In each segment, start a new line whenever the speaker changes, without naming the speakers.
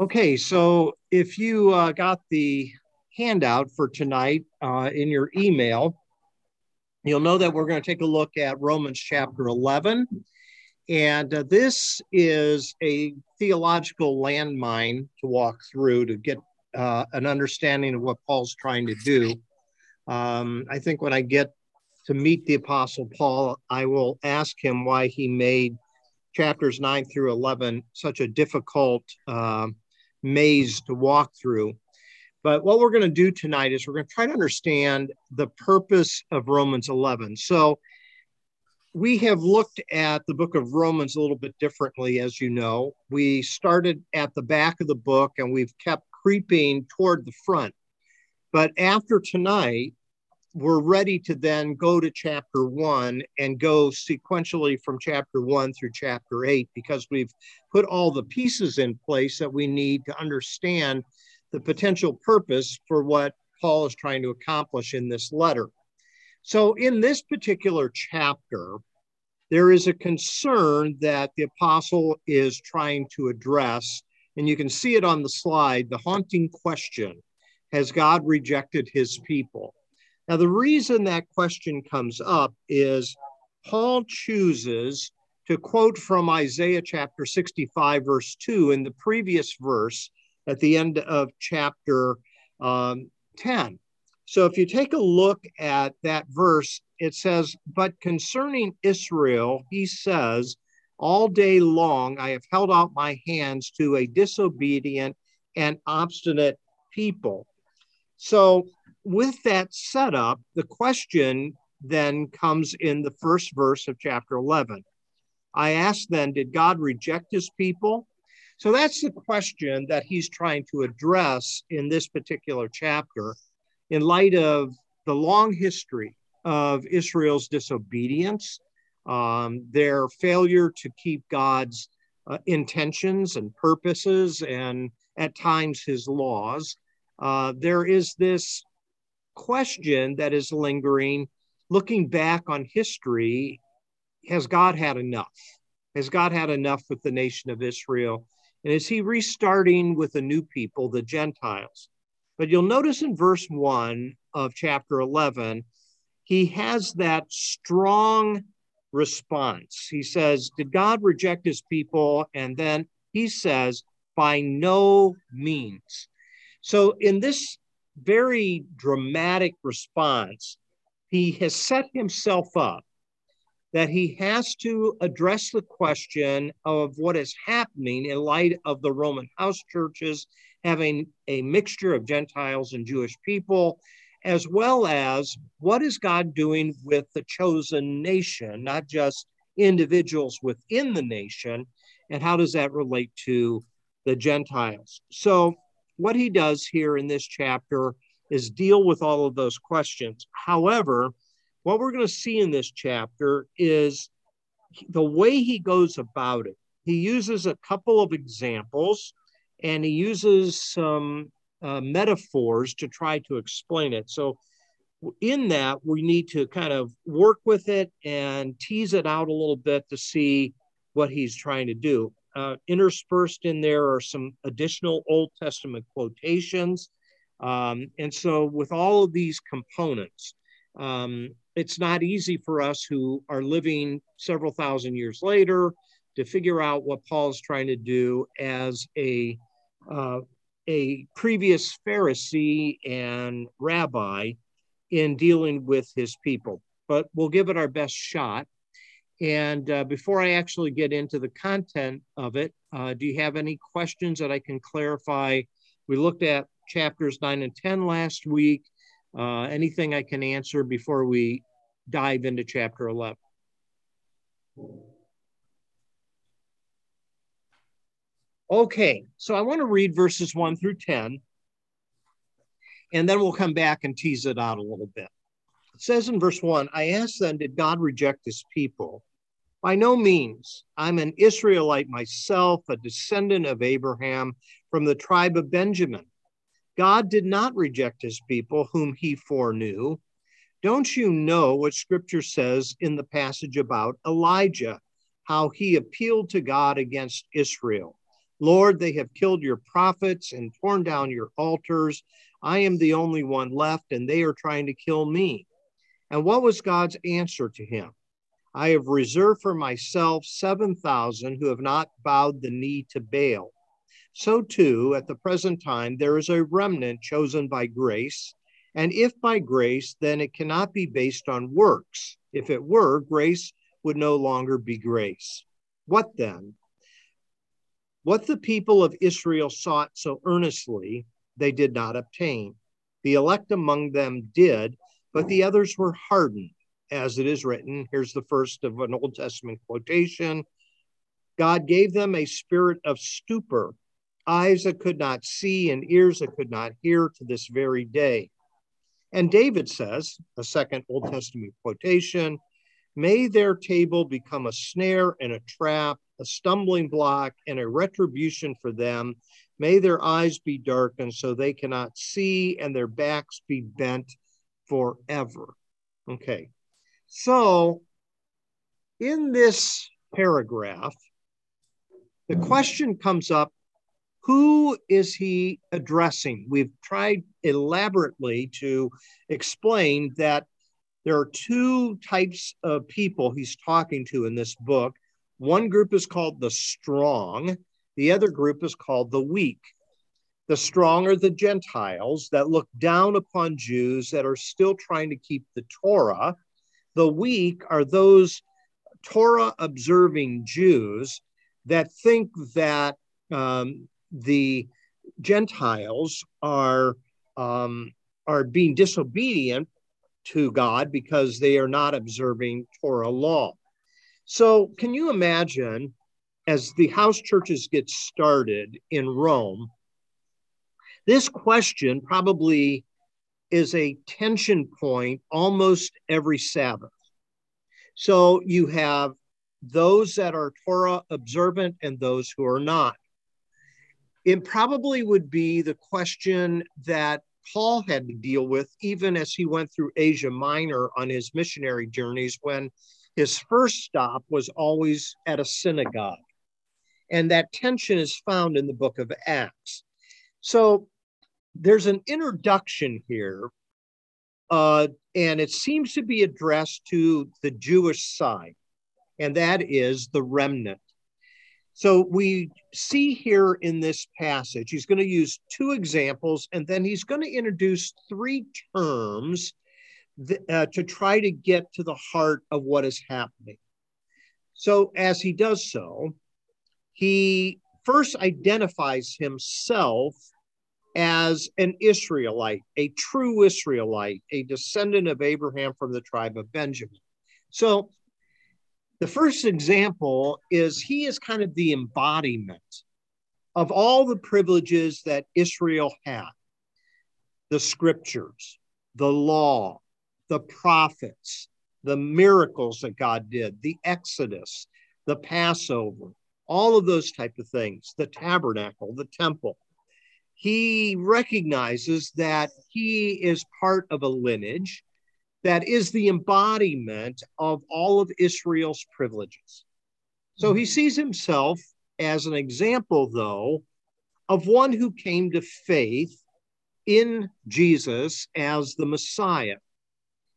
Okay, so if you uh, got the handout for tonight uh, in your email, you'll know that we're going to take a look at Romans chapter 11. And uh, this is a theological landmine to walk through to get uh, an understanding of what Paul's trying to do. Um, I think when I get to meet the Apostle Paul, I will ask him why he made chapters 9 through 11 such a difficult uh, maze to walk through. But what we're going to do tonight is we're going to try to understand the purpose of Romans 11. So we have looked at the book of Romans a little bit differently, as you know. We started at the back of the book and we've kept creeping toward the front. But after tonight, we're ready to then go to chapter one and go sequentially from chapter one through chapter eight because we've put all the pieces in place that we need to understand the potential purpose for what Paul is trying to accomplish in this letter. So, in this particular chapter, there is a concern that the apostle is trying to address, and you can see it on the slide the haunting question Has God rejected his people? Now, the reason that question comes up is Paul chooses to quote from Isaiah chapter 65, verse 2, in the previous verse at the end of chapter um, 10. So if you take a look at that verse, it says, But concerning Israel, he says, All day long I have held out my hands to a disobedient and obstinate people. So with that setup, the question then comes in the first verse of chapter 11. I asked then, did God reject his people? So that's the question that he's trying to address in this particular chapter in light of the long history of Israel's disobedience, um, their failure to keep God's uh, intentions and purposes, and at times his laws. Uh, there is this question that is lingering, looking back on history, has God had enough? Has God had enough with the nation of Israel? And is he restarting with a new people, the Gentiles? But you'll notice in verse 1 of chapter 11, he has that strong response. He says, Did God reject his people? And then he says, By no means. So in this very dramatic response, he has set himself up that he has to address the question of what is happening in light of the Roman house churches having a mixture of Gentiles and Jewish people, as well as what is God doing with the chosen nation, not just individuals within the nation, and how does that relate to the Gentiles? So what he does here in this chapter is deal with all of those questions. However, what we're going to see in this chapter is the way he goes about it. He uses a couple of examples and he uses some uh, metaphors to try to explain it. So, in that, we need to kind of work with it and tease it out a little bit to see what he's trying to do. Uh, interspersed in there are some additional Old Testament quotations. Um, and so, with all of these components, um, it's not easy for us who are living several thousand years later to figure out what Paul's trying to do as a uh, a previous Pharisee and rabbi in dealing with his people. But we'll give it our best shot. And uh, before I actually get into the content of it, uh, do you have any questions that I can clarify? We looked at chapters 9 and 10 last week. Uh, anything I can answer before we dive into chapter 11? Okay, so I want to read verses 1 through 10, and then we'll come back and tease it out a little bit. It says in verse 1 I asked then, did God reject his people? By no means. I'm an Israelite myself, a descendant of Abraham from the tribe of Benjamin. God did not reject his people whom he foreknew. Don't you know what scripture says in the passage about Elijah, how he appealed to God against Israel? Lord, they have killed your prophets and torn down your altars. I am the only one left, and they are trying to kill me. And what was God's answer to him? I have reserved for myself 7,000 who have not bowed the knee to Baal. So, too, at the present time, there is a remnant chosen by grace. And if by grace, then it cannot be based on works. If it were, grace would no longer be grace. What then? What the people of Israel sought so earnestly, they did not obtain. The elect among them did, but the others were hardened, as it is written. Here's the first of an Old Testament quotation God gave them a spirit of stupor, eyes that could not see and ears that could not hear to this very day. And David says, a second Old Testament quotation, may their table become a snare and a trap, a stumbling block and a retribution for them. May their eyes be darkened so they cannot see and their backs be bent forever. Okay. So in this paragraph, the question comes up who is he addressing? We've tried elaborately to explain that there are two types of people he's talking to in this book. One group is called the strong, the other group is called the weak. The strong are the Gentiles that look down upon Jews that are still trying to keep the Torah. The weak are those Torah observing Jews that think that um, the Gentiles are um, are being disobedient to God because they are not observing Torah law. So, can you imagine as the house churches get started in Rome? This question probably is a tension point almost every Sabbath. So, you have those that are Torah observant and those who are not. It probably would be the question that Paul had to deal with even as he went through Asia Minor on his missionary journeys when his first stop was always at a synagogue. And that tension is found in the book of Acts. So there's an introduction here, uh, and it seems to be addressed to the Jewish side, and that is the remnant. So we see here in this passage, he's going to use two examples, and then he's going to introduce three terms th- uh, to try to get to the heart of what is happening. So as he does so, he first identifies himself as an Israelite, a true Israelite, a descendant of Abraham from the tribe of Benjamin. So the first example is he is kind of the embodiment of all the privileges that Israel had the scriptures, the law, the prophets, the miracles that God did, the Exodus, the Passover, all of those type of things, the tabernacle, the temple. He recognizes that he is part of a lineage that is the embodiment of all of Israel's privileges. So he mm-hmm. sees himself as an example, though, of one who came to faith in Jesus as the Messiah.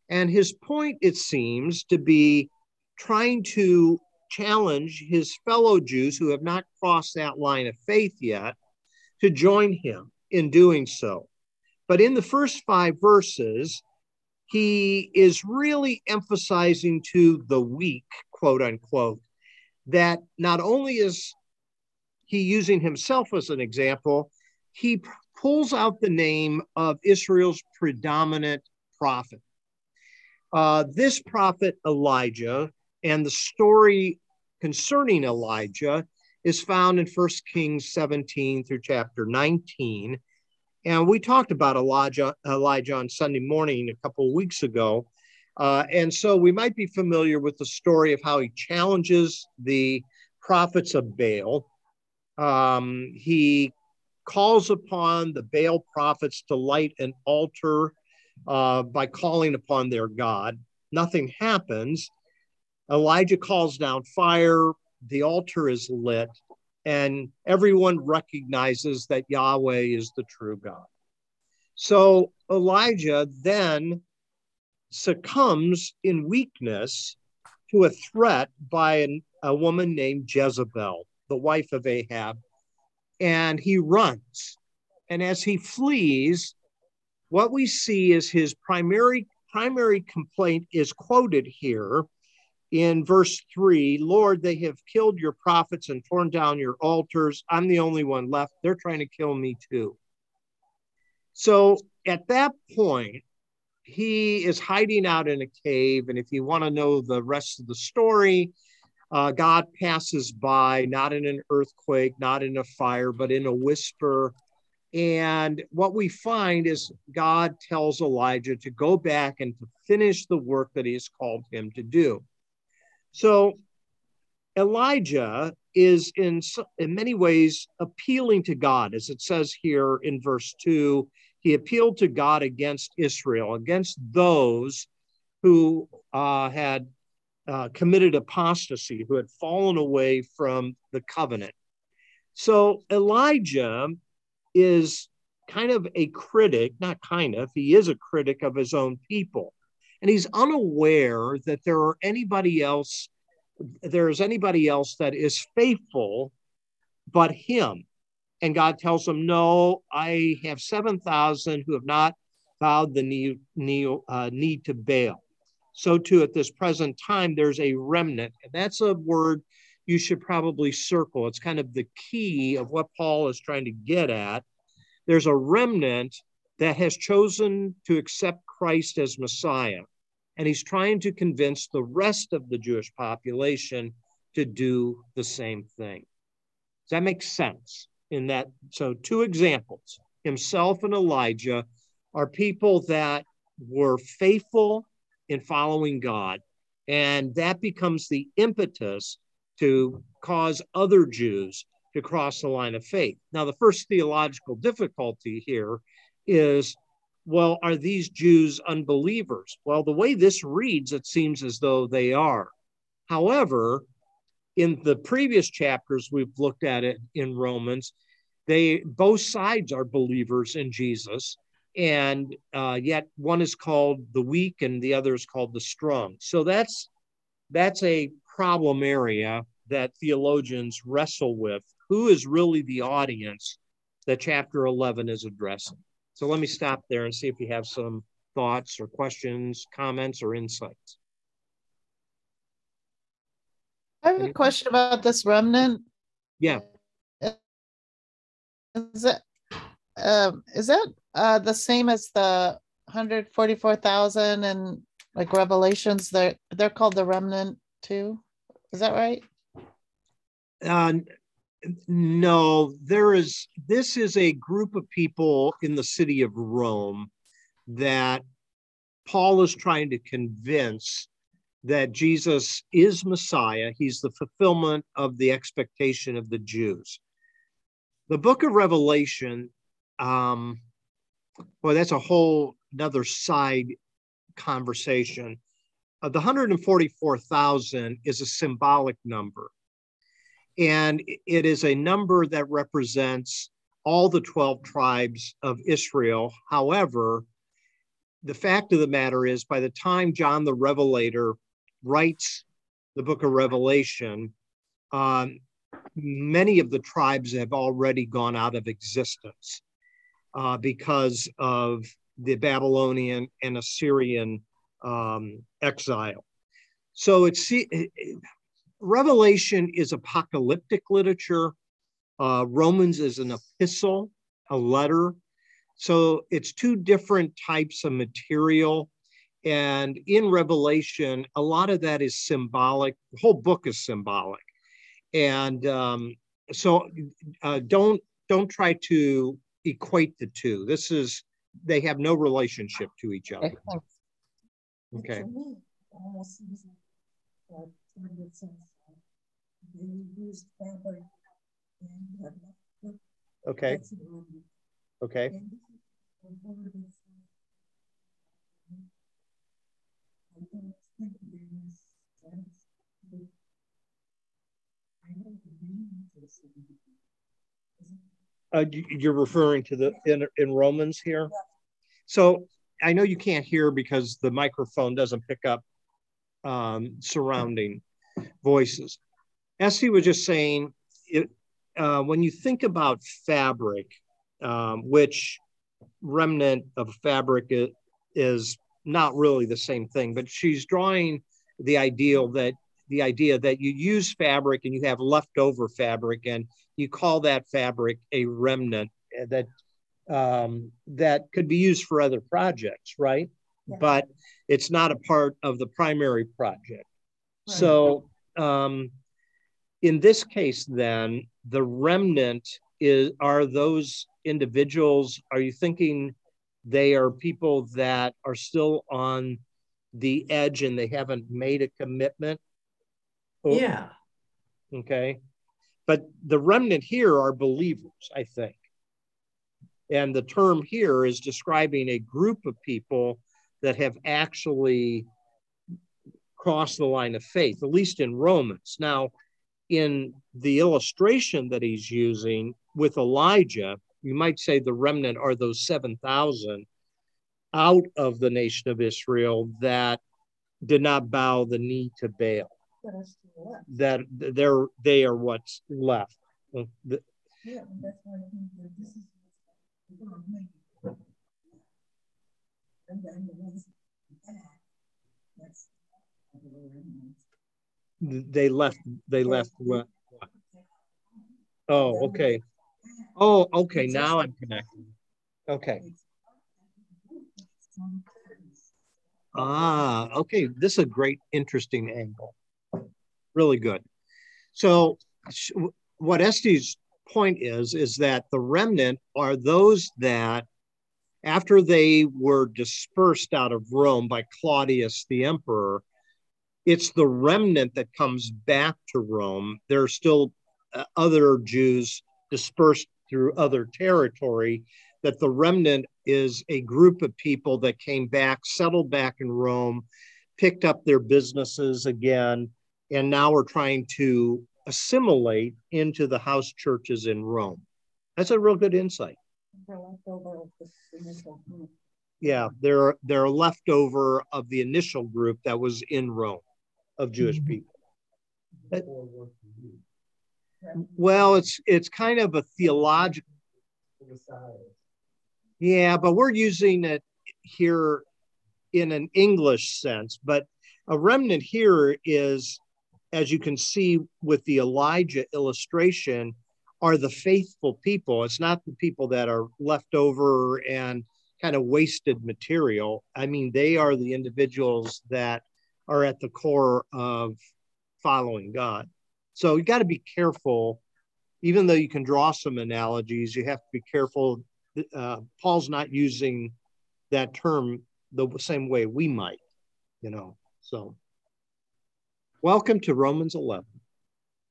And his point, it seems, to be trying to challenge his fellow Jews who have not crossed that line of faith yet to join him in doing so. But in the first five verses, he is really emphasizing to the weak, quote unquote, that not only is he using himself as an example, he pulls out the name of Israel's predominant prophet. Uh, this prophet, Elijah, and the story concerning Elijah is found in 1 Kings 17 through chapter 19. And we talked about Elijah, Elijah on Sunday morning a couple of weeks ago. Uh, and so we might be familiar with the story of how he challenges the prophets of Baal. Um, he calls upon the Baal prophets to light an altar uh, by calling upon their God. Nothing happens. Elijah calls down fire. The altar is lit. and everyone recognizes that Yahweh is the true God. So Elijah then succumbs in weakness to a threat by an, a woman named Jezebel, the wife of Ahab, and he runs. And as he flees, what we see is his primary primary complaint is quoted here in verse 3 Lord, they have killed your prophets and torn down your altars. I'm the only one left. They're trying to kill me too. So at that point, he is hiding out in a cave. And if you want to know the rest of the story, uh, God passes by, not in an earthquake, not in a fire, but in a whisper. And what we find is God tells Elijah to go back and to finish the work that he has called him to do. So Elijah is in, in many ways appealing to God, as it says here in verse 2. He appealed to God against Israel, against those who uh, had uh, committed apostasy, who had fallen away from the covenant. So Elijah is kind of a critic, not kind of, he is a critic of his own people and he's unaware that there are anybody else there is anybody else that is faithful but him. And god tells him no i have 7000 who have not bowed the knee, knee, uh, knee to baal. So too at this present time there's a remnant and that's a word you should probably circle. It's kind of the key of what paul is trying to get at. There's a remnant that has chosen to accept christ as messiah and he's trying to convince the rest of the Jewish population to do the same thing. Does that make sense? In that, so two examples himself and Elijah are people that were faithful in following God, and that becomes the impetus to cause other Jews to cross the line of faith. Now, the first theological difficulty here is well, are these Jews unbelievers? Well, the way this reads, it seems as though they are. However, in the previous chapters we've looked at it in Romans, they both sides are believers in Jesus, and uh, yet one is called the weak and the other is called the strong. So that's that's a problem area that theologians wrestle with. Who is really the audience that chapter 11 is addressing? So let me stop there and see if you have some thoughts or questions, comments, or insights.
I have a question about this remnant.
Yeah.
Is that um, is that uh, the same as the 144,000 and like Revelations? They're they're called the remnant too. Is that right?
Uh, no, there is, this is a group of people in the city of Rome that Paul is trying to convince that Jesus is Messiah. He's the fulfillment of the expectation of the Jews. The book of Revelation, um, well, that's a whole another side conversation. Uh, the 144,000 is a symbolic number. And it is a number that represents all the 12 tribes of Israel. However, the fact of the matter is, by the time John the Revelator writes the book of Revelation, um, many of the tribes have already gone out of existence uh, because of the Babylonian and Assyrian um, exile. So it's Revelation is apocalyptic literature. Uh, Romans is an epistle, a letter. So it's two different types of material. And in Revelation, a lot of that is symbolic. The whole book is symbolic. And um, so uh, don't don't try to equate the two. This is they have no relationship to each other. Okay they used fabric and okay. Okay. Uh, you're referring to the in, in Romans here. So I know you can't hear because the microphone doesn't pick up um, surrounding voices. Esty was just saying, it, uh, when you think about fabric, um, which remnant of fabric is, is not really the same thing, but she's drawing the ideal that the idea that you use fabric and you have leftover fabric and you call that fabric a remnant that um, that could be used for other projects, right? Yeah. But it's not a part of the primary project. Right. So um, in this case, then the remnant is are those individuals. Are you thinking they are people that are still on the edge and they haven't made a commitment?
Or, yeah.
Okay. But the remnant here are believers, I think. And the term here is describing a group of people that have actually crossed the line of faith, at least in Romans. Now, in the illustration that he's using with Elijah, you might say the remnant are those 7,000 out of the nation of Israel that did not bow the knee to Baal. That they're they are what's left. yeah, that's why I think that this is they left they left what? Oh okay. Oh okay now i'm connecting okay. Ah okay this is a great interesting angle. Really good. So what Esty's point is is that the remnant are those that after they were dispersed out of Rome by Claudius the emperor it's the remnant that comes back to Rome there are still uh, other Jews dispersed through other territory that the remnant is a group of people that came back settled back in Rome picked up their businesses again and now are trying to assimilate into the house churches in Rome. That's a real good insight. Yeah, they're they're leftover of the initial group that was in Rome of Jewish mm-hmm. people. well, it's it's kind of a theological. Yeah, but we're using it here in an English sense. But a remnant here is as you can see with the Elijah illustration, are the faithful people. It's not the people that are left over and kind of wasted material. I mean, they are the individuals that are at the core of following God. So you got to be careful. Even though you can draw some analogies, you have to be careful. Uh, Paul's not using that term the same way we might, you know. So Welcome to Romans 11.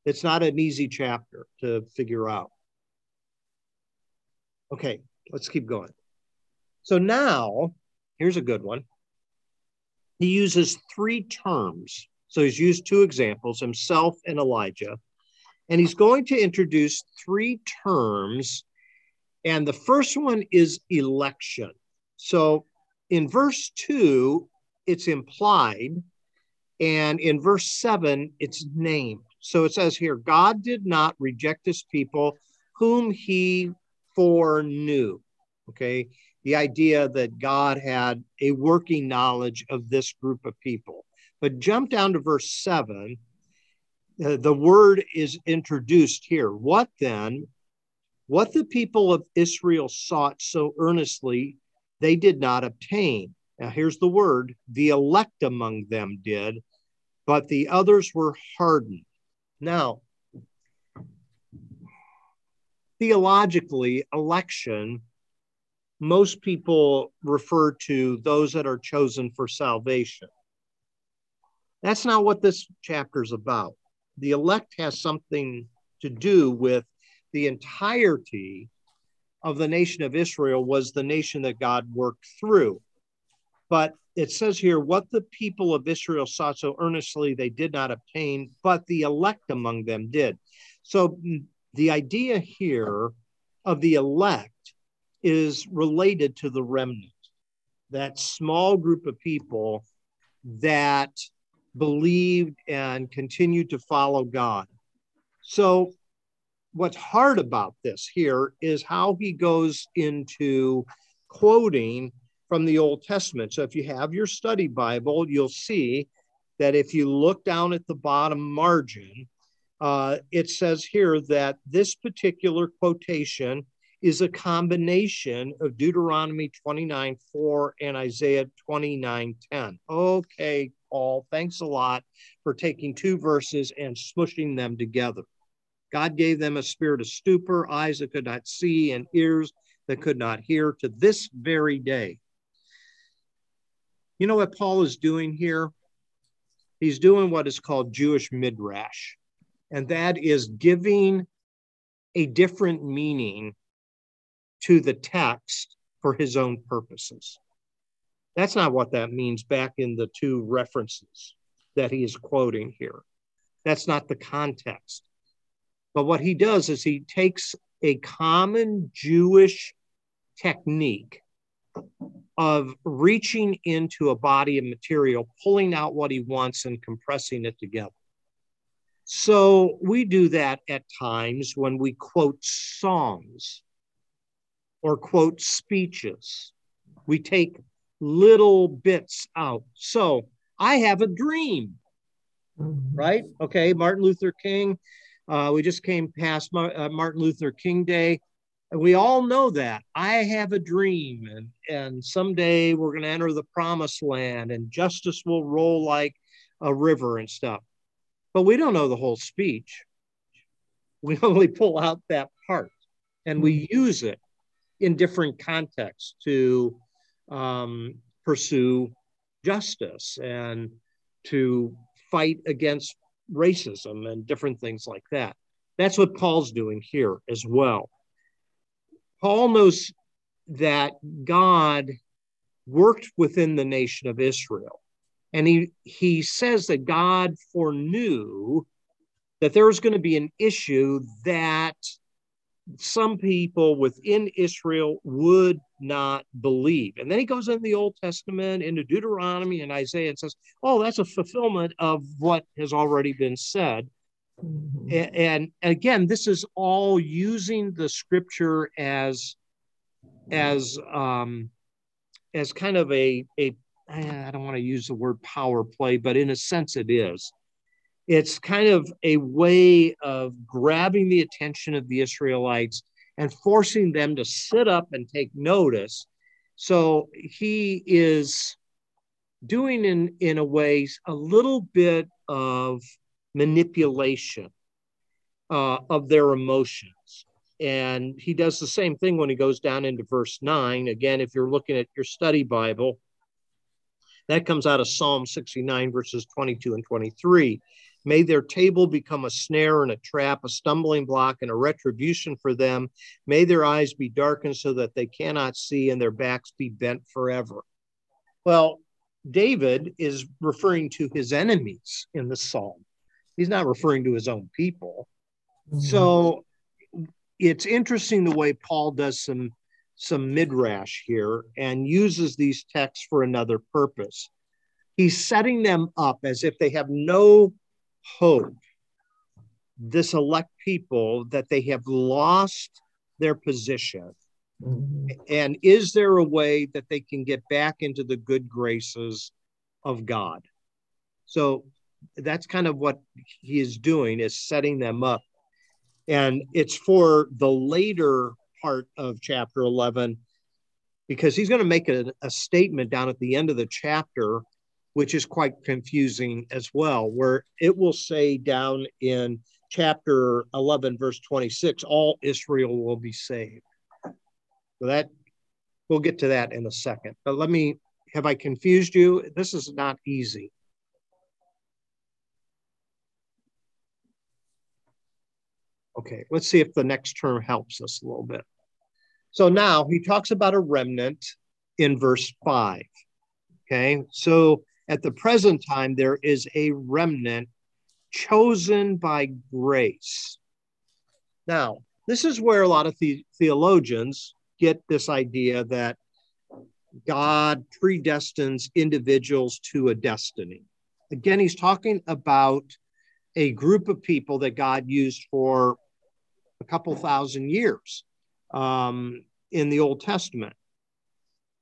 It's not an easy chapter to figure out. Okay, let's keep going. So now, here's a good one. He uses three terms. So he's used two examples, himself and Elijah. And he's going to introduce three terms. And the first one is election. So in verse two, it's implied and in verse seven, it's named. So it says here, God did not reject his people whom he foreknew. Okay. The idea that God had a working knowledge of this group of people. But jump down to verse seven. Uh, the word is introduced here. What then? What the people of Israel sought so earnestly, they did not obtain. Now, here's the word the elect among them did, but the others were hardened. Now, theologically, election, most people refer to those that are chosen for salvation. That's not what this chapter is about. The elect has something to do with the entirety of the nation of Israel was the nation that God worked through. But it says here, what the people of Israel sought so earnestly, they did not obtain, but the elect among them did. So mm, the idea here of the elect is related to the remnant, that small group of people that believed and continued to follow God. So, what's hard about this here is how he goes into quoting from the Old Testament. So, if you have your study Bible, you'll see that if you look down at the bottom margin, uh, it says here that this particular quotation is a combination of Deuteronomy 29 4 and Isaiah 29 10. Okay, Paul, thanks a lot for taking two verses and smushing them together. God gave them a spirit of stupor, eyes that could not see, and ears that could not hear to this very day. You know what Paul is doing here? He's doing what is called Jewish midrash, and that is giving a different meaning to the text for his own purposes. That's not what that means back in the two references that he is quoting here. That's not the context. But what he does is he takes a common Jewish technique of reaching into a body of material, pulling out what he wants and compressing it together. So we do that at times when we quote songs or quote speeches. We take little bits out. So I have a dream, right? Okay, Martin Luther King. Uh, we just came past uh, Martin Luther King Day. And we all know that. I have a dream, and, and someday we're going to enter the promised land, and justice will roll like a river and stuff. But we don't know the whole speech. We only pull out that part and we mm-hmm. use it in different contexts to um, pursue justice and to fight against racism and different things like that. That's what Paul's doing here as well. Paul knows that God worked within the nation of Israel. And he, he says that God foreknew that there was going to be an issue that some people within Israel would not believe. And then he goes in the Old Testament, into Deuteronomy and Isaiah, and says, Oh, that's a fulfillment of what has already been said. Mm-hmm. And, and, again, this is all using the scripture as as um, as kind of a a I don't want to use the word power play, but in a sense it is it's kind of a way of grabbing the attention of the Israelites and forcing them to sit up and take notice. So he is doing in, in a way a little bit of manipulation uh, of their emotions. And he does the same thing when he goes down into verse 9. Again, if you're looking at your study Bible, that comes out of Psalm 69, verses 22 and 23. May their table become a snare and a trap, a stumbling block and a retribution for them. May their eyes be darkened so that they cannot see and their backs be bent forever. Well, David is referring to his enemies in the psalm. He's not referring to his own people. Mm-hmm. So it's interesting the way Paul does some some midrash here and uses these texts for another purpose. He's setting them up as if they have no hope this elect people that they have lost their position. Mm-hmm. and is there a way that they can get back into the good graces of god? So that's kind of what he is doing is setting them up. And it's for the later part of chapter 11 because he's going to make a, a statement down at the end of the chapter which is quite confusing as well, where it will say down in chapter 11, verse 26, all Israel will be saved. So that we'll get to that in a second. But let me have I confused you? This is not easy. Okay, let's see if the next term helps us a little bit. So now he talks about a remnant in verse 5. Okay, so at the present time, there is a remnant chosen by grace. Now, this is where a lot of the- theologians get this idea that God predestines individuals to a destiny. Again, he's talking about a group of people that God used for a couple thousand years um, in the Old Testament.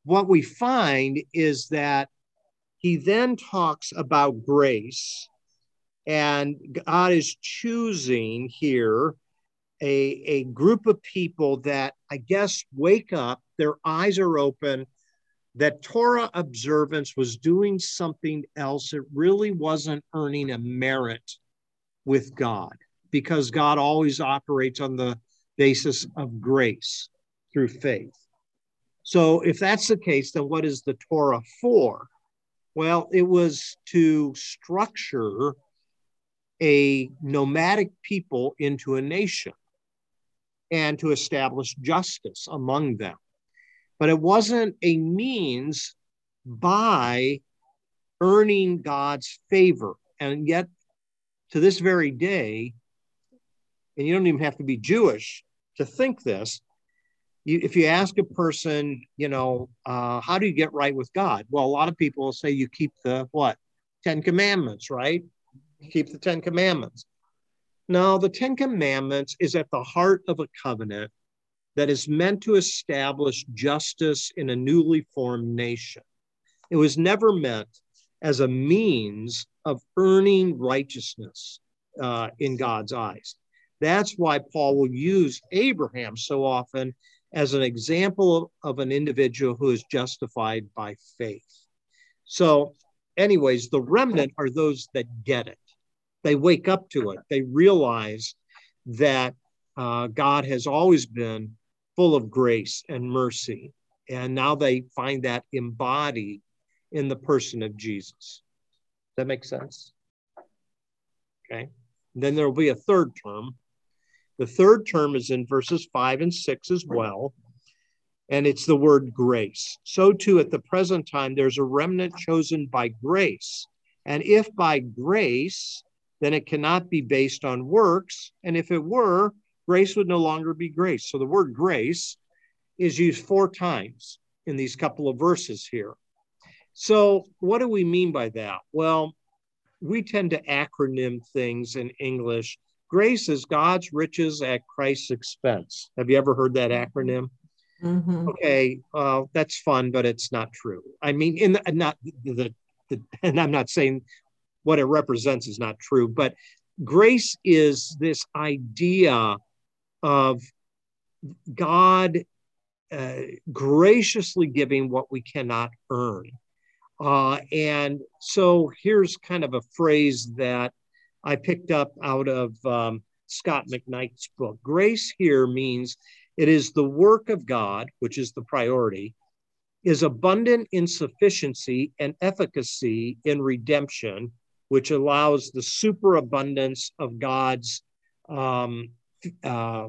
What we find is that he then talks about grace, and God is choosing here a, a group of people that I guess wake up, their eyes are open, that Torah observance was doing something else. It really wasn't earning a merit with God because God always operates on the basis of grace through faith. So, if that's the case, then what is the Torah for? Well, it was to structure a nomadic people into a nation and to establish justice among them. But it wasn't a means by earning God's favor. And yet, to this very day, and you don't even have to be Jewish to think this. You, if you ask a person, you know, uh, how do you get right with God? Well, a lot of people will say you keep the what? Ten Commandments, right? Keep the Ten Commandments. No, the Ten Commandments is at the heart of a covenant that is meant to establish justice in a newly formed nation. It was never meant as a means of earning righteousness uh, in God's eyes. That's why Paul will use Abraham so often as an example of, an individual who is justified by faith. So, anyways, the remnant are those that get it they wake up to it. They realize that uh, God has always been full of grace and mercy. And now they find that embodied in the person of Jesus. That make sense? Okay. And then there will be a third term. The third term is in verses five and six as well. And it's the word grace. So, too, at the present time, there's a remnant chosen by grace. And if by grace, then it cannot be based on works. And if it were, grace would no longer be grace. So the word grace is used four times in these couple of verses here. So, what do we mean by that? Well, we tend to acronym things in English. Grace is God's riches at Christ's expense. Have you ever heard that acronym? Mm-hmm. Okay, uh, that's fun, but it's not true. I mean, in the, not the, the, the, and I'm not saying what it represents is not true. But grace is this idea of God uh, graciously giving what we cannot earn. Uh, and so here's kind of a phrase that I picked up out of um, Scot McKnight's book. Grace here means it is the work of God, which is the priority, is abundant in sufficiency and efficacy in redemption, which allows the superabundance of God's um, uh,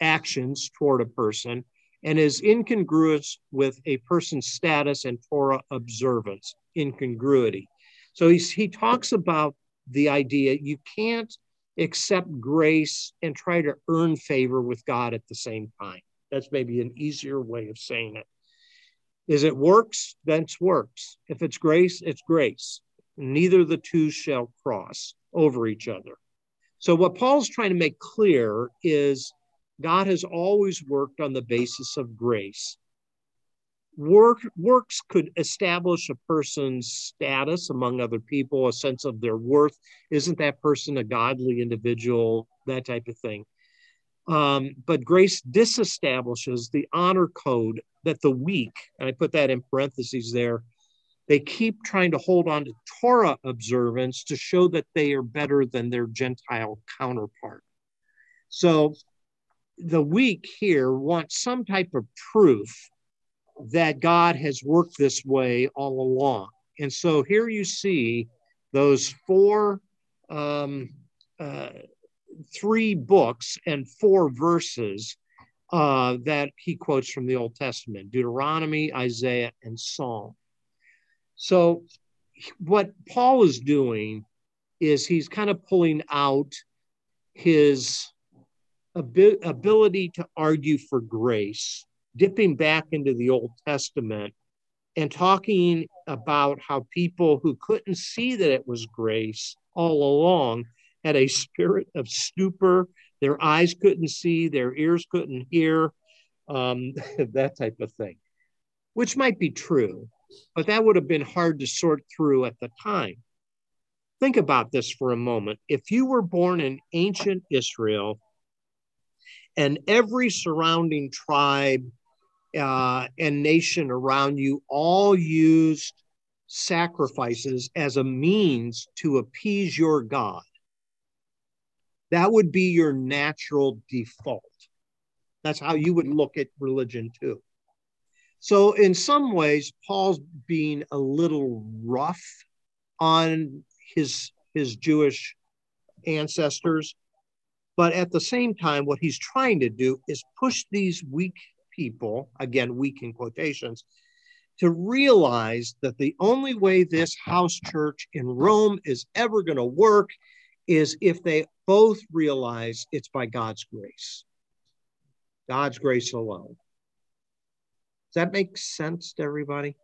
actions toward a person and is incongruous with a person's status and Torah observance, incongruity. So he's, he talks about the idea you can't accept grace and try to earn favor with God at the same time. That's maybe an easier way of saying it. Is it works? Then it's works. If it's grace, it's grace neither the two shall cross over each other. So, what Paul's trying to make clear is God has always worked on the basis of grace. Work, works could establish a person's status among other people, a sense of their worth. Isn't that person a godly individual? That type of thing. Um, but grace disestablishes the honor code that the weak, and I put that in parentheses there, they keep trying to hold on to Torah observance to show that they are better than their Gentile counterpart. So the weak here want some type of proof that God has worked this way all along. And so here you see those four, um, uh, three books and four verses uh, that he quotes from the Old Testament Deuteronomy, Isaiah, and Psalm. So, what Paul is doing is he's kind of pulling out his ability to argue for grace, dipping back into the Old Testament and talking about how people who couldn't see that it was grace all along had a spirit of stupor. Their eyes couldn't see, their ears couldn't hear, um, that type of thing, which might be true, but that would have been hard to sort through at the time. Think about this for a moment. If you were born in ancient Israel and every surrounding tribe uh, and nation around you all used sacrifices as a means to appease your God, that would be your natural default. That's how you would look at religion too. So, in some ways, Paul's being a little rough on his, his Jewish ancestors. But at the same time, what he's trying to do is push these weak people, again, weak in quotations, to realize that the only way this house church in Rome is ever going to work is if they both realize it's by God's grace. God's grace alone. Does that make sense to everybody?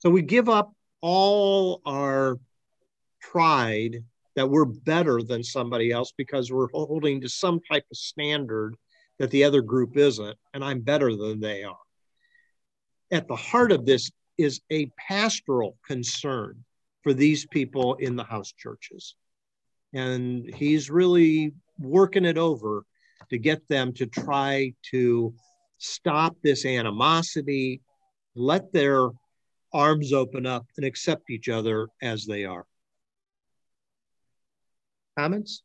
So we give up all our pride that we're better than somebody else because we're holding to some type of standard that the other group isn't, and I'm better than they are. At the heart of this is a pastoral concern for these people in the house churches. And he's really working it over to get them to try to stop this animosity, let their arms open up and accept each other as they are. Comments?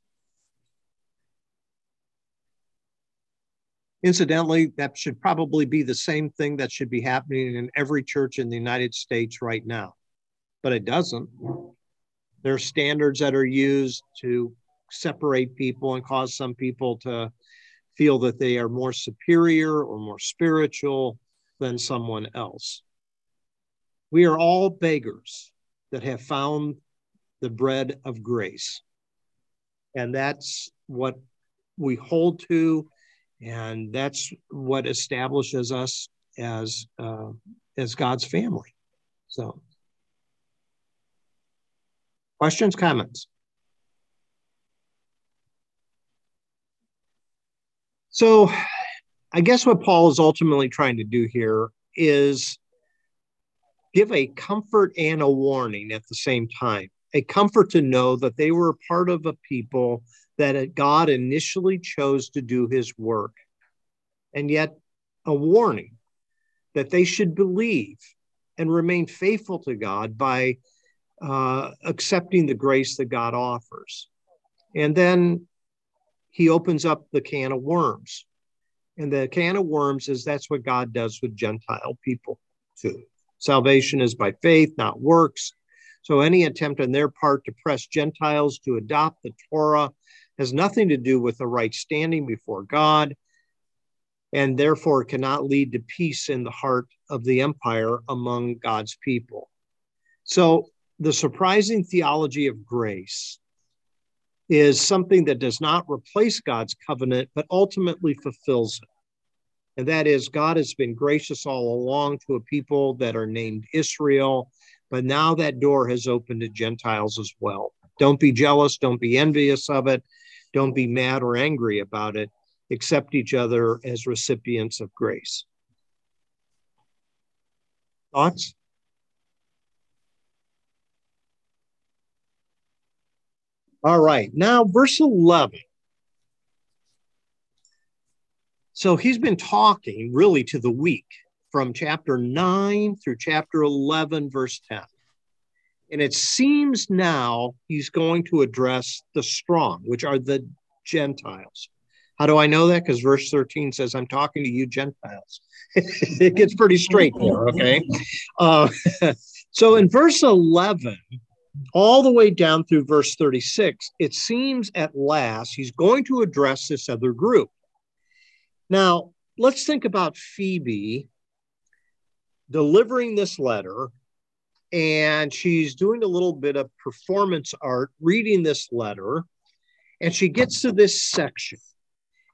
Incidentally, that should probably be the same thing that should be happening in every church in the United States right now, but it doesn't. There are standards that are used to separate people and cause some people to feel that they are more superior or more spiritual than someone else. We are all beggars that have found the bread of grace. And that's what we hold to, and that's what establishes us as uh, as God's family. So, questions, comments? So, I guess what Paul is ultimately trying to do here is give a comfort and a warning at the same time. A comfort to know that they were part of a people that God initially chose to do his work, and yet a warning that they should believe and remain faithful to God by uh, accepting the grace that God offers. And then he opens up the can of worms. And the can of worms is that's what God does with Gentile people too. Salvation is by faith, not works. So any attempt on their part to press Gentiles to adopt the Torah has nothing to do with the right standing before God, and therefore cannot lead to peace in the heart of the empire among God's people. So the surprising theology of grace is something that does not replace God's covenant, but ultimately fulfills it and that is God has been gracious all along to a people that are named Israel, but now that door has opened to Gentiles as well. Don't be jealous, don't be envious of it, don't be mad or angry about it. Accept each other as recipients of grace. Thoughts? All right, now verse 11. So he's been talking really to the weak from chapter 9 through chapter 11, verse 10. And it seems now he's going to address the strong, which are the Gentiles. How do I know that? Because verse 13 says, I'm talking to you, Gentiles. it gets pretty straight there, okay? Uh, so in verse 11, all the way down through verse 36, it seems at last he's going to address this other group. Now, let's think about Phoebe delivering this letter, and she's doing a little bit of performance art reading this letter. And she gets to this section.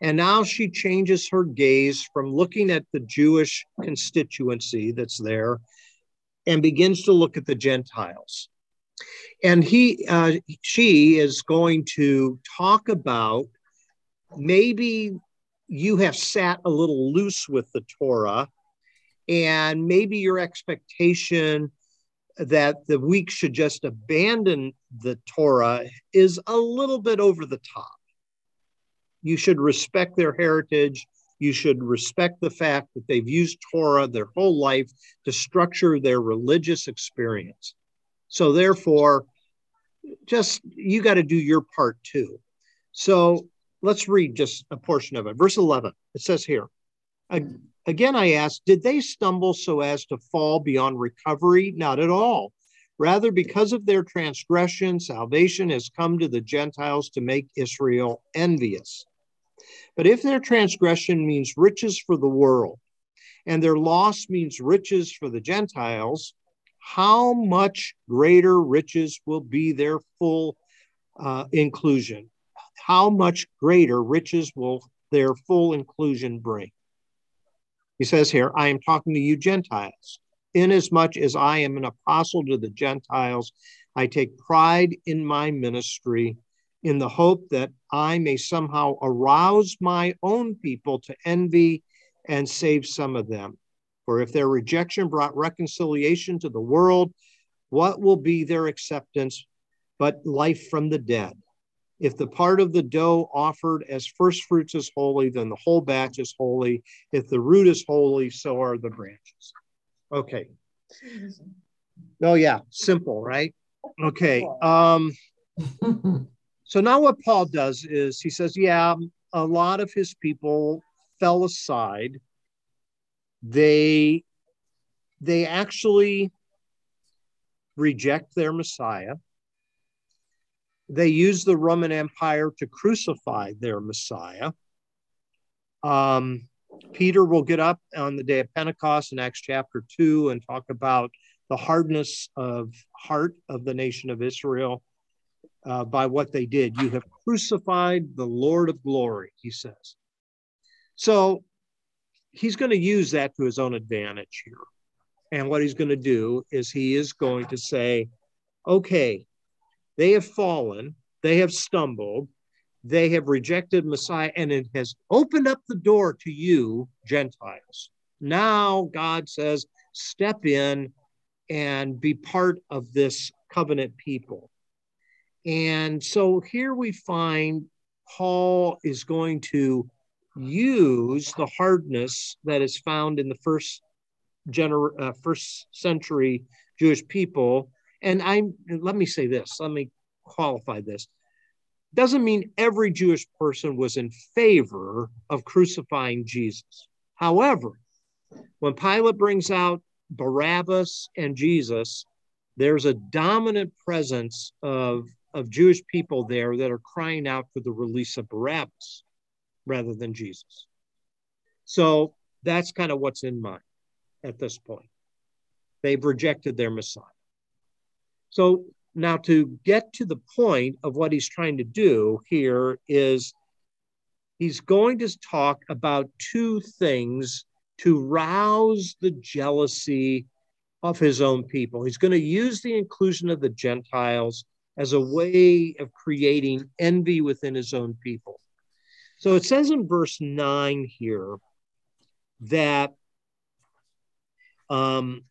And now she changes her gaze from looking at the Jewish constituency that's there and begins to look at the Gentiles. And he, uh, she is going to talk about maybe you have sat a little loose with the Torah, and maybe your expectation that the weak should just abandon the Torah is a little bit over the top. You should respect their heritage. You should respect the fact that they've used Torah their whole life to structure their religious experience. So, therefore, just you got to do your part too. So, let's read just a portion of it. Verse 11, it says here, Again, I ask, did they stumble so as to fall beyond recovery? Not at all. Rather, because of their transgression, salvation has come to the Gentiles to make Israel envious. But if their transgression means riches for the world, and their loss means riches for the Gentiles, how much greater riches will be their full uh, inclusion? How much greater riches will their full inclusion bring? He says here, I am talking to you Gentiles. Inasmuch as I am an apostle to the Gentiles, I take pride in my ministry in the hope that I may somehow arouse my own people to envy and save some of them. For if their rejection brought reconciliation to the world, what will be their acceptance but life from the dead? If the part of the dough offered as first fruits is holy, then the whole batch is holy. If the root is holy, so are the branches. Okay. Oh yeah, simple, right? Okay. Um so now what Paul does is he says, yeah, a lot of his people fell aside. They they actually reject their Messiah they used the Roman Empire to crucify their Messiah. Um, Peter will get up on the day of Pentecost in Acts chapter 2 and talk about the hardness of heart of the nation of Israel uh, by what they did. You have crucified the Lord of glory, he says. So he's going to use that to his own advantage here. And what he's going to do is he is going to say, okay, they have fallen, they have stumbled, they have rejected Messiah, and it has opened up the door to you, Gentiles. Now God says, step in and be part of this covenant people. And so here we find Paul is going to use the hardness that is found in the first gener- uh, first century Jewish people and I'm let me say this, let me qualify this. Doesn't mean every Jewish person was in favor of crucifying Jesus. However, when Pilate brings out Barabbas and Jesus, there's a dominant presence of, of Jewish people there that are crying out for the release of Barabbas rather than Jesus. So that's kind of what's in mind at this point. They've rejected their Messiah. So now to get to the point of what he's trying to do here is he's going to talk about two things to rouse the jealousy of his own people. He's going to use the inclusion of the Gentiles as a way of creating envy within his own people. So it says in verse 9 here that um,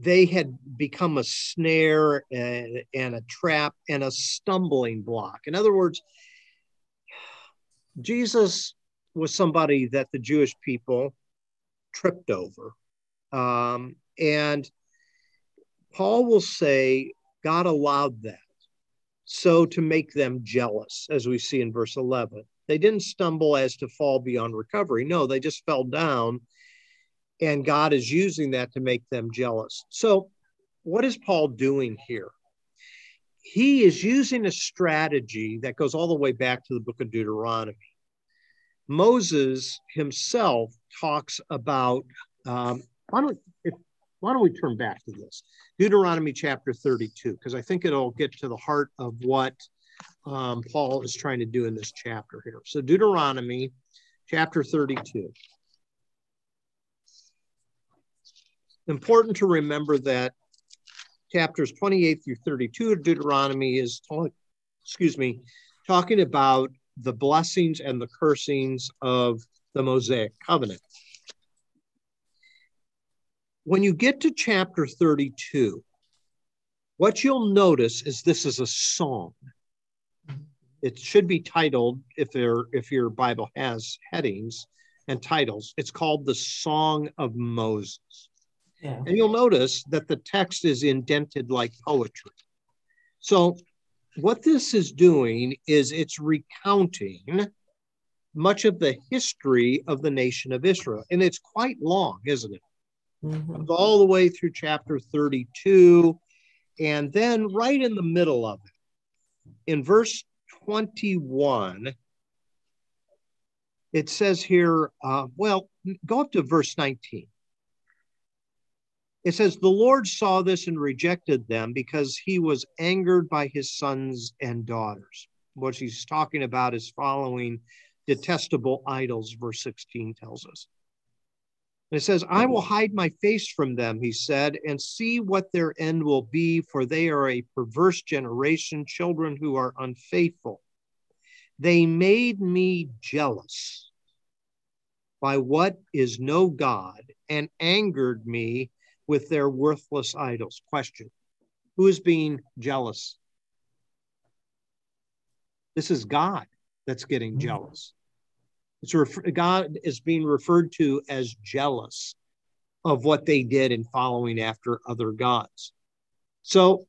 they had become a snare and, and, a trap and a stumbling block. In other words, Jesus was somebody that the Jewish people tripped over. Um, and Paul will say God allowed that so to make them jealous, as we see in verse 11. They didn't stumble as to fall beyond recovery. No, they just fell down and God is using that to make them jealous. So, what is Paul doing here? He is using a strategy that goes all the way back to the book of Deuteronomy. Moses himself talks about. Um, why don't if, why don't we turn back to this Deuteronomy chapter 32 because I think it'll get to the heart of what um, Paul is trying to do in this chapter here. So, Deuteronomy chapter 32. Important to remember that chapters 28 through 32 of Deuteronomy is, excuse me, talking about the blessings and the cursings of the Mosaic covenant. When you get to chapter 32, what you'll notice is this is a song. It should be titled, if, there, if your Bible has headings and titles, it's called the Song of Moses. Yeah. And you'll notice that the text is indented like poetry. So, what this is doing is it's recounting much of the history of the nation of Israel. And it's quite long, isn't it? Mm-hmm. All the way through chapter 32. And then, right in the middle of it, in verse 21, it says here, uh, well, go up to verse 19. It says, The Lord saw this and rejected them because he was angered by his sons and daughters. What he's talking about is following detestable idols, verse 16 tells us. And it says, I will hide my face from them, he said, and see what their end will be, for they are a perverse generation, children who are unfaithful. They made me jealous by what is no God and angered me with their worthless idols. Question Who is being jealous? This is God that's getting hmm. jealous. It's refer- God is being referred to as jealous of what they did in following after other gods. So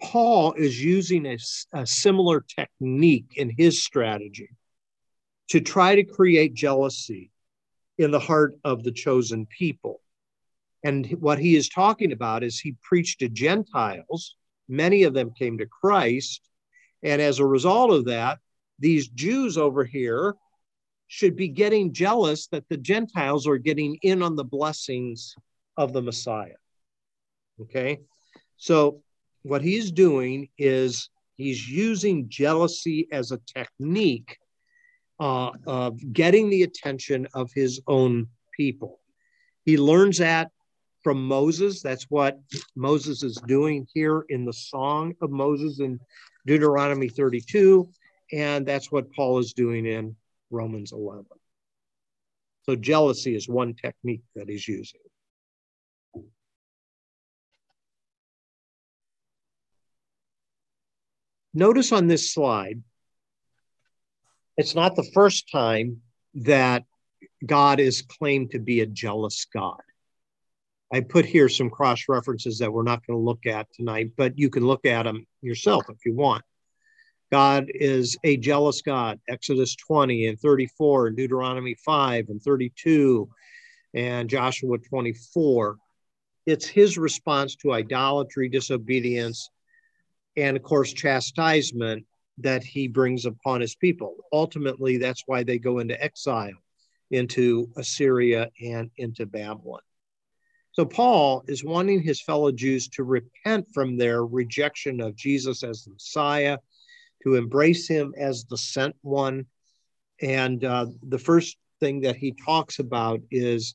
Paul is using a, a similar technique in his strategy to try to create jealousy in the heart of the chosen people. And what he is talking about is he preached to Gentiles. Many of them came to Christ. And as a result of that, these Jews over here should be getting jealous that the Gentiles are getting in on the blessings of the Messiah. Okay. So what he's doing is he's using jealousy as a technique uh, of getting the attention of his own people. He learns that from Moses. That's what Moses is doing here in the Song of Moses in Deuteronomy 32. And that's what Paul is doing in Romans 11. So jealousy is one technique that he's using. Notice on this slide, it's not the first time that God is claimed to be a jealous God. I put here some cross references that we're not going to look at tonight, but you can look at them yourself if you want. God is a jealous God, Exodus 20 and 34, and Deuteronomy 5 and 32, and Joshua 24. It's his response to idolatry, disobedience, and of course, chastisement that he brings upon his people. Ultimately, that's why they go into exile into Assyria and into Babylon. So Paul is wanting his fellow Jews to repent from their rejection of Jesus as the Messiah, to embrace him as the sent one. And uh, the first thing that he talks about is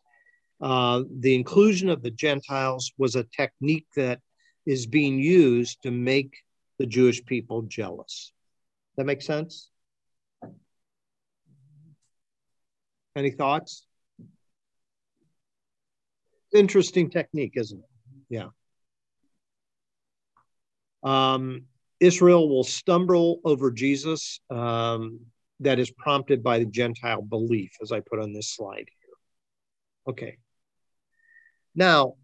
uh, the inclusion of the Gentiles was a technique that is being used to make the Jewish people jealous. That makes sense? Any thoughts? Interesting technique, isn't it? Yeah. Um, Israel will stumble over Jesus. Um, that is prompted by the Gentile belief, as I put on this slide here. Okay. Now,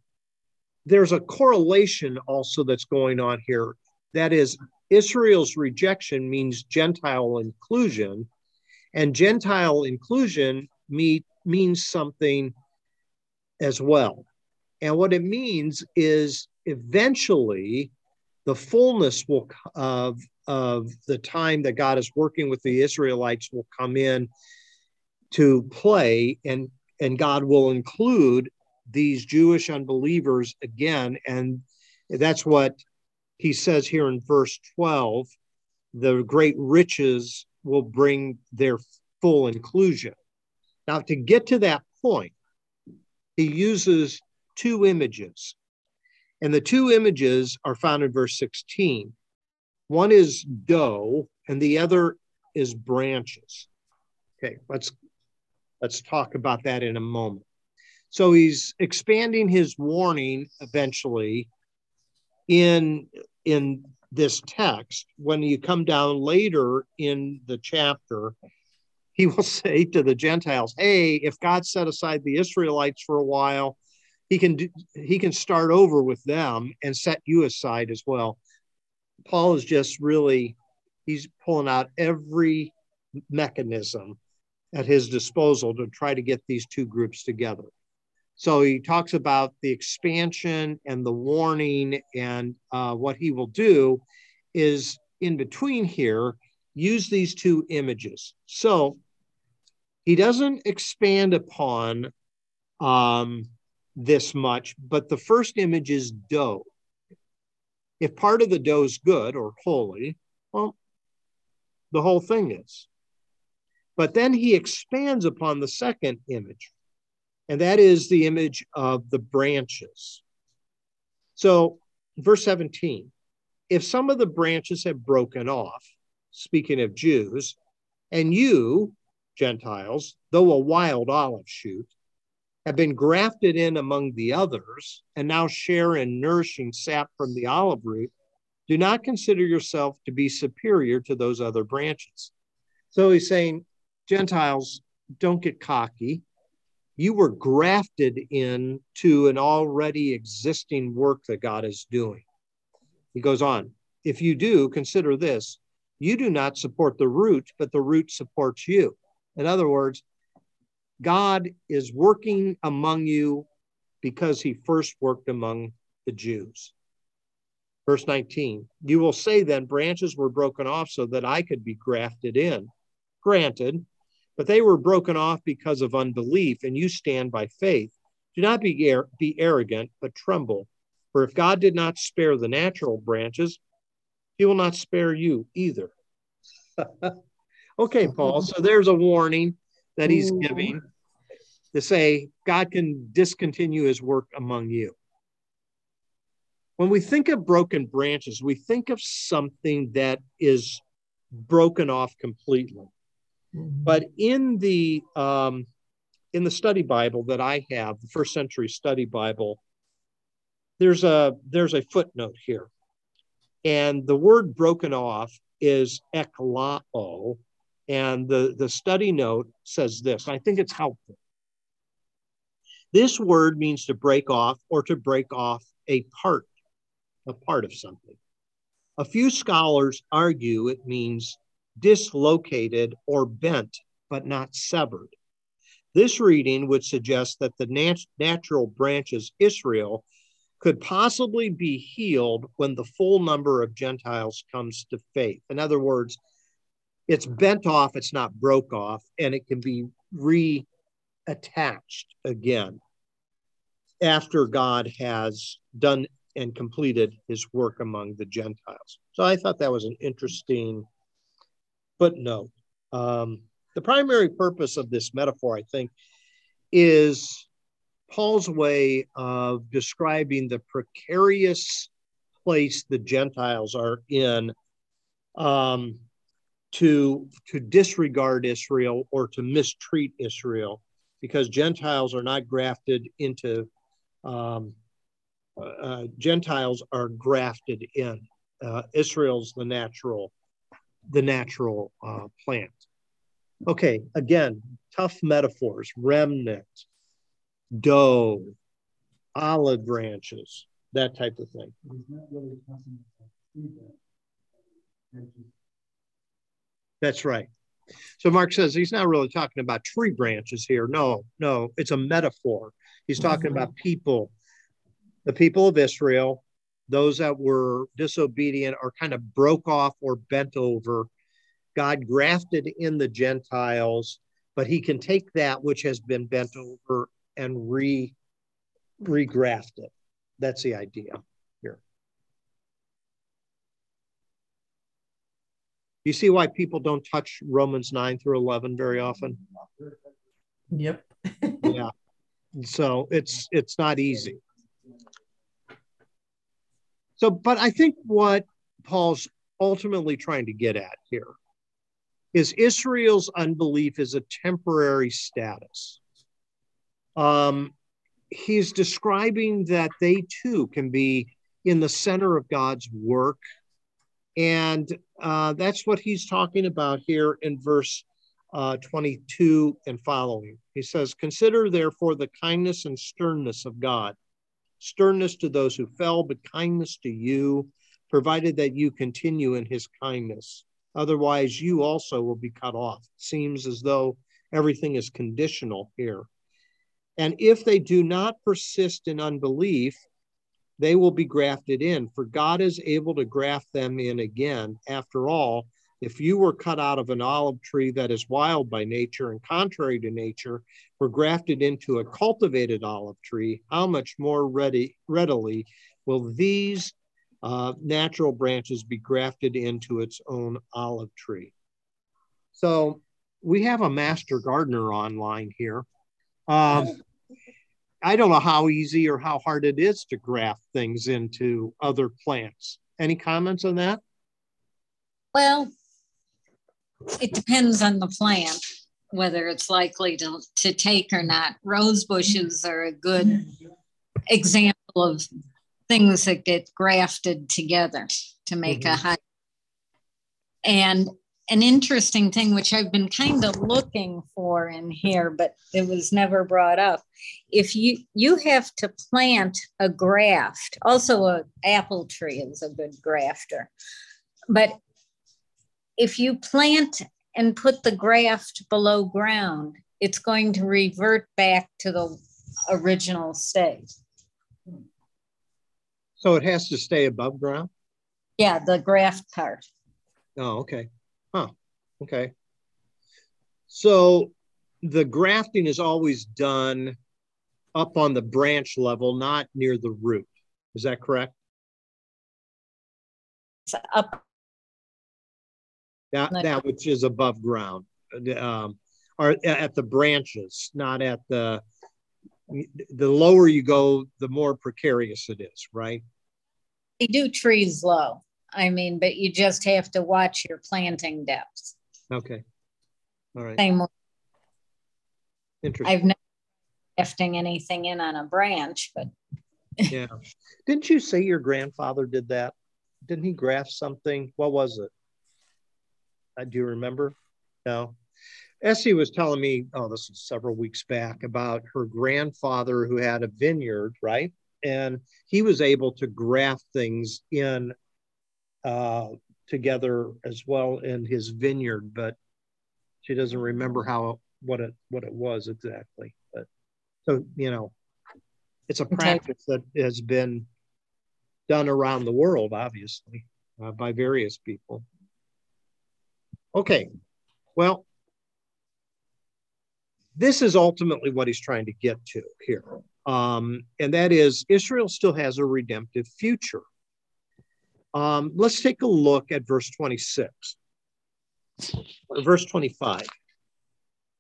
there's a correlation also that's going on here. That is, Israel's rejection means Gentile inclusion, and Gentile inclusion meet, means something as well. And what it means is eventually the fullness will of of the time that God is working with the Israelites will come in to play and and God will include these Jewish unbelievers again and that's what he says here in verse 12 the great riches will bring their full inclusion. Now, to get to that point, he uses two images. And the two images are found in verse 16. One is dough, and the other is branches. Okay, let's let's talk about that in a moment. So he's expanding his warning eventually in in this text when you come down later in the chapter he will say to the gentiles hey if god set aside the israelites for a while he can do, he can start over with them and set you aside as well paul is just really he's pulling out every mechanism at his disposal to try to get these two groups together so he talks about the expansion and the warning, and uh, what he will do is in between here, use these two images. So he doesn't expand upon um, this much, but the first image is dough. If part of the dough is good or holy, well, the whole thing is. But then he expands upon the second image and that is the image of the branches. So, verse 17 if some of the branches have broken off, speaking of Jews, and you, Gentiles, though a wild olive shoot, have been grafted in among the others and now share in nourishing sap from the olive root, do not consider yourself to be superior to those other branches. So he's saying, Gentiles, don't get cocky you were grafted into an already existing work that God is doing. He goes on, if you do, consider this you do not support the root, but the root supports you. In other words, God is working among you because he first worked among the Jews. Verse 19, you will say then, branches were broken off so that I could be grafted in. Granted, but they were broken off because of unbelief, and you stand by faith. Do not be, ar- be arrogant, but tremble. For if God did not spare the natural branches, he will not spare you either. okay, Paul. So there's a warning that he's giving to say God can discontinue his work among you. When we think of broken branches, we think of something that is broken off completely. But in the um, in the study Bible that I have, the first century study Bible, there's a there's a footnote here, and the word broken off is eklao, and the the study note says this. I think it's helpful. This word means to break off or to break off a part, a part of something. A few scholars argue it means dislocated or bent, but not severed. This reading would suggest that the nat- natural branches Israel could possibly be healed when the full number of Gentiles comes to faith. In other words, it's bent off, it's not broke off, and it can be reattached again after God has done and completed his work among the Gentiles. So I thought that was an interesting footnote. Um, the primary purpose of this metaphor, I think, is Paul's way of describing the precarious place the Gentiles are in um, to, to disregard Israel or to mistreat Israel because Gentiles are not grafted into, um, uh, Gentiles are grafted in. Uh, Israel's the natural the natural uh, plant. Okay, again, tough metaphors, remnant, dough, olive branches, that type of thing. That's right. So Mark says he's not really talking about tree branches here. No, no, it's a metaphor. He's talking about mm-hmm. people, the people of Israel, those that were disobedient or kind of broke off or bent over. God grafted in the Gentiles, but he can take that which has been bent over and re regraft it. That's the idea here. You see why people don't touch Romans 9 through 11 very often?
Yep.
yeah. So it's it's not easy. So, but I think what Paul's ultimately trying to get at here is Israel's unbelief is a temporary status. Um, he's describing that they too can be in the center of God's work. And uh, that's what he's talking about here in verse uh, 22 and following. He says, Consider therefore the kindness and sternness of God sternness to those who fell, but kindness to you, provided that you continue in his kindness. Otherwise, you also will be cut off. Seems as though everything is conditional here. And if they do not persist in unbelief, they will be grafted in, for God is able to graft them in again. After all, if you were cut out of an olive tree that is wild by nature and contrary to nature, were grafted into a cultivated olive tree, how much more ready, readily will these uh, natural branches be grafted into its own olive tree? So we have a master gardener online here. Um, I don't know how easy or how hard it is to graft things into other plants. Any comments on that?
Well, it depends on the plant whether it's likely to, to take or not. Rose bushes are a good example of things that get grafted together to make mm-hmm. a high. And an interesting thing, which I've been kind of looking for in here, but it was never brought up. If you you have to plant a graft, also a apple tree is a good grafter, but if you plant and put the graft below ground, it's going to revert back to the original state.
So it has to stay above ground?
Yeah, the graft part.
Oh, okay. Huh. Okay. So the grafting is always done up on the branch level, not near the root. Is that correct?
It's up
that that which is above ground, um, or at the branches, not at the. The lower you go, the more precarious it is, right?
They do trees low. I mean, but you just have to watch your planting depths.
Okay. All right.
Same.
Interesting.
I've never lifting anything in on a branch, but.
yeah. Didn't you say your grandfather did that? Didn't he graft something? What was it? Uh, do you remember? No. Essie was telling me, oh, this was several weeks back, about her grandfather who had a vineyard, right? And he was able to graft things in uh, together as well in his vineyard, but she doesn't remember how what it what it was exactly. But so you know, it's a practice that has been done around the world, obviously, uh, by various people. Okay, well, this is ultimately what he's trying to get to here. Um, and that is Israel still has a redemptive future. Um, let's take a look at verse 26 or verse 25.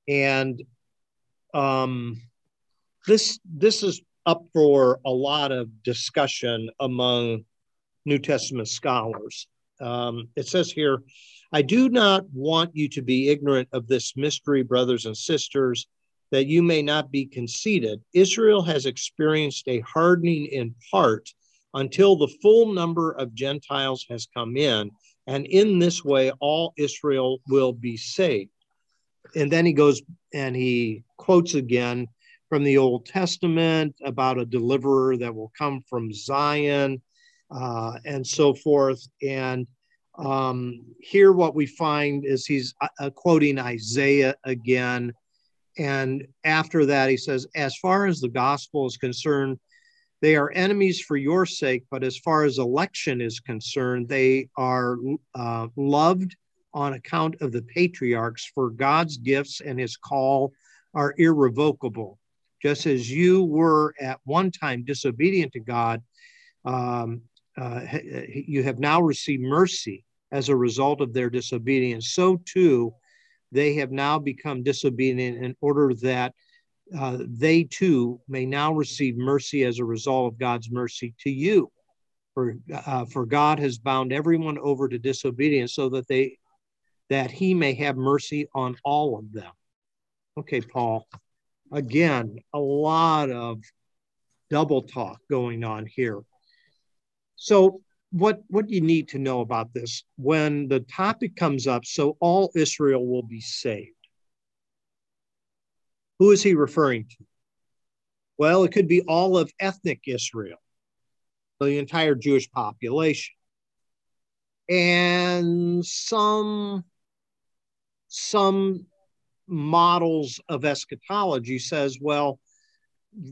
And um, this, this is up for a lot of discussion among New Testament scholars. Um, it says here, I do not want you to be ignorant of this mystery, brothers and sisters, that you may not be conceited. Israel has experienced a hardening in part until the full number of Gentiles has come in. And in this way, all Israel will be saved. And then he goes and he quotes again from the Old Testament about a deliverer that will come from Zion uh, and so forth. And um, here, what we find is he's uh, uh, quoting Isaiah again. And after that, he says, As far as the gospel is concerned, they are enemies for your sake, but as far as election is concerned, they are uh, loved on account of the patriarchs, for God's gifts and his call are irrevocable. Just as you were at one time disobedient to God, um, uh, you have now received mercy as a result of their disobedience, so too they have now become disobedient in order that uh, they too may now receive mercy as a result of God's mercy to you. For, uh, for God has bound everyone over to disobedience so that they that he may have mercy on all of them. Okay, Paul. Again, a lot of double talk going on here. So what what you need to know about this when the topic comes up so all Israel will be saved. Who is he referring to? Well, it could be all of ethnic Israel, the entire Jewish population. And some some models of eschatology says, well,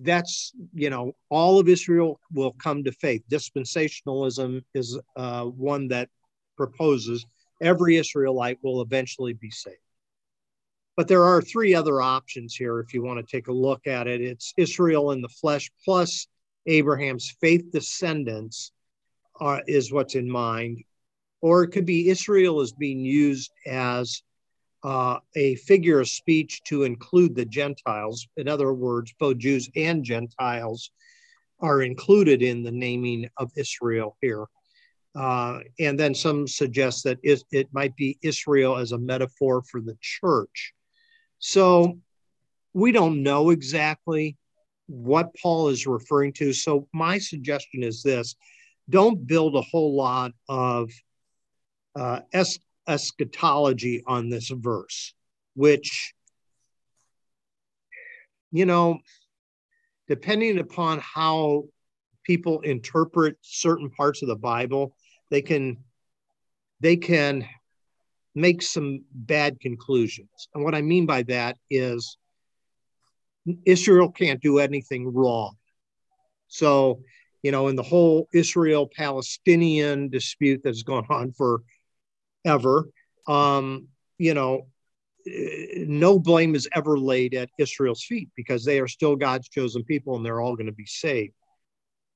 that's you know all of israel will come to faith dispensationalism is uh, one that proposes every israelite will eventually be saved but there are three other options here if you want to take a look at it it's israel in the flesh plus abraham's faith descendants uh, is what's in mind or it could be israel is being used as uh, a figure of speech to include the Gentiles. In other words, both Jews and Gentiles are included in the naming of Israel here. Uh, and then some suggest that it, it might be Israel as a metaphor for the church. So we don't know exactly what Paul is referring to. So my suggestion is this don't build a whole lot of uh, es- eschatology on this verse, which, you know, depending upon how people interpret certain parts of the Bible, they can they can make some bad conclusions. And what I mean by that is Israel can't do anything wrong. So, you know, in the whole Israel Palestinian dispute that's gone on for ever. Um, you know, no blame is ever laid at Israel's feet because they are still God's chosen people and they're all going to be saved.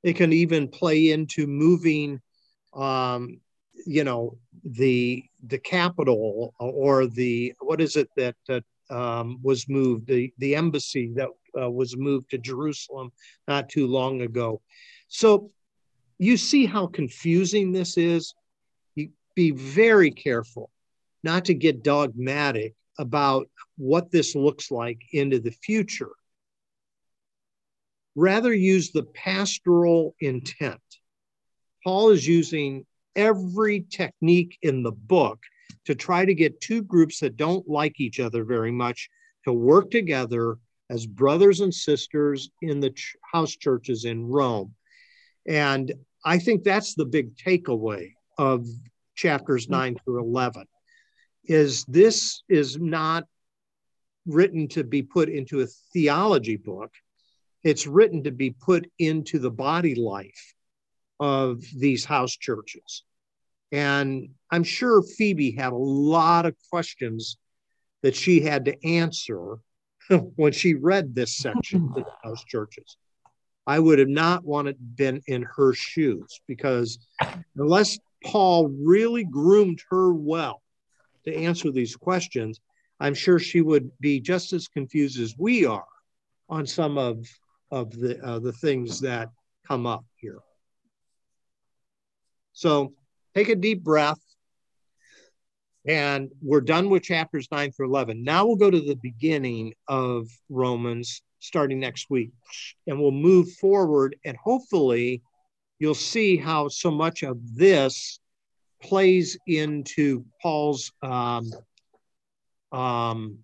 It can even play into moving, um, you know, the the capital or the what is it that uh, um, was moved the the embassy that uh, was moved to Jerusalem not too long ago. So you see how confusing this is be very careful not to get dogmatic about what this looks like into the future. Rather, use the pastoral intent. Paul is using every technique in the book to try to get two groups that don't like each other very much to work together as brothers and sisters in the ch- house churches in Rome. And I think that's the big takeaway of chapters mm. 9 through 11 is this is not written to be put into a theology book it's written to be put into the body life of these house churches and i'm sure phoebe had a lot of questions that she had to answer when she read this section of the house churches i would have not wanted been in her shoes because unless Paul really groomed her well to answer these questions, I'm sure she would be just as confused as we are on some of, of the, uh, the things that come up. So take a deep breath. And we're done with chapters 9 through 11. Now we'll go to the beginning of Romans starting next week. And we'll move forward and hopefully you'll see how so much of this plays into Paul's um, um,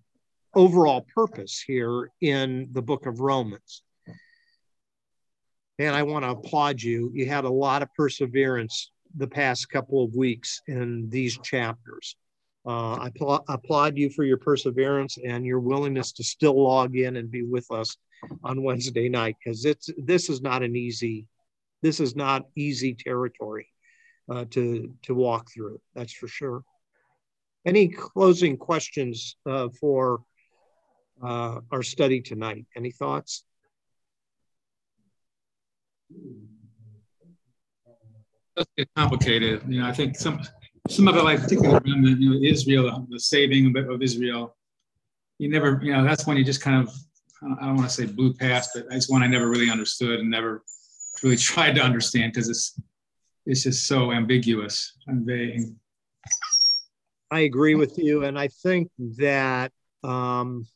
overall purpose here in the book of Romans. And I want to applaud you. You had a lot of perseverance the past couple of weeks in these chapters. Uh, I pl- applaud you for your perseverance and your willingness to still log in and be with us on Wednesday night because it's this is not an easy this is not easy territory uh, to to walk through. That's for sure. Any closing questions uh, for uh, our study tonight? Any thoughts?
It's complicated. You know, I think some some of it, like particularly you know, Israel, the saving of, of Israel. You never, you know, that's when you just kind of, I don't want to say blew past, but it's one I never really understood and never really tried to understand because it's it's just so ambiguous and vague.
I agree with you, and I think that um,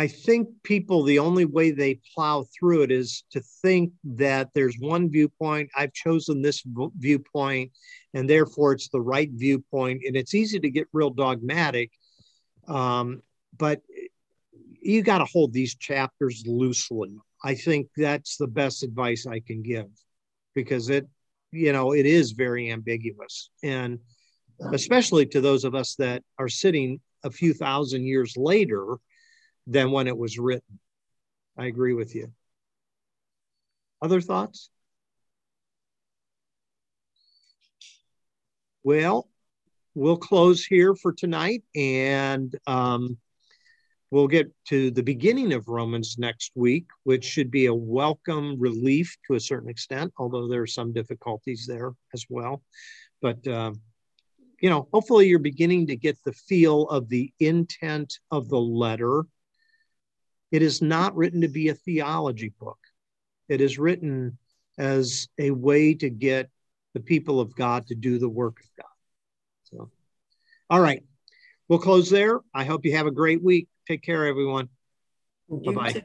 I think people the only way they plow through it is to think that there's one viewpoint. I've chosen this viewpoint, and therefore it's the right viewpoint. And it's easy to get real dogmatic, um, but you got to hold these chapters loosely. I think that's the best advice I can give because it, you know, it is very ambiguous. And especially to those of us that are sitting a few thousand years later than when it was written. I agree with you. Other thoughts? Well, we'll close here for tonight and um, we'll get to the beginning of Romans next week, which should be a welcome relief to a certain extent, although there are some difficulties there as well. But um, you know, hopefully you're beginning to get the feel of the intent of the letter. It is not written to be a theology book. It is written as a way to get the people of God to do the work of God. So, all right, we'll close there. I hope you have a great week. Take care, everyone. Bye bye.